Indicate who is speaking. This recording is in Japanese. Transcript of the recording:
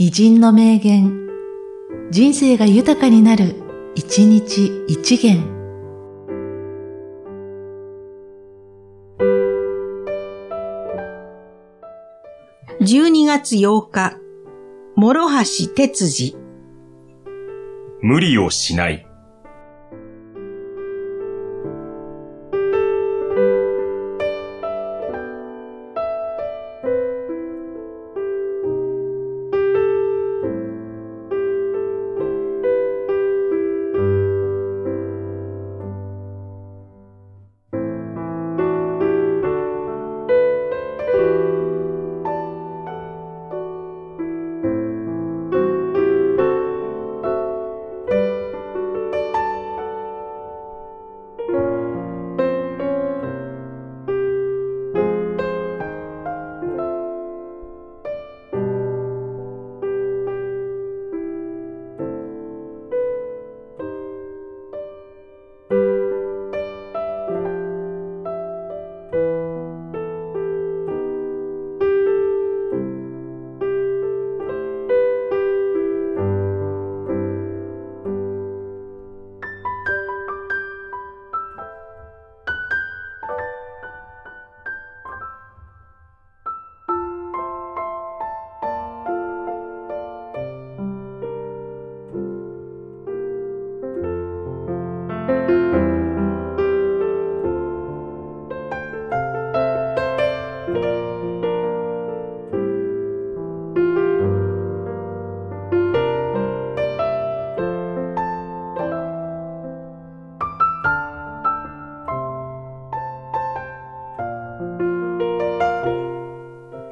Speaker 1: 偉人の名言、人生が豊かになる、一日一元。
Speaker 2: 12月8日、諸橋哲司。
Speaker 3: 無理をしない。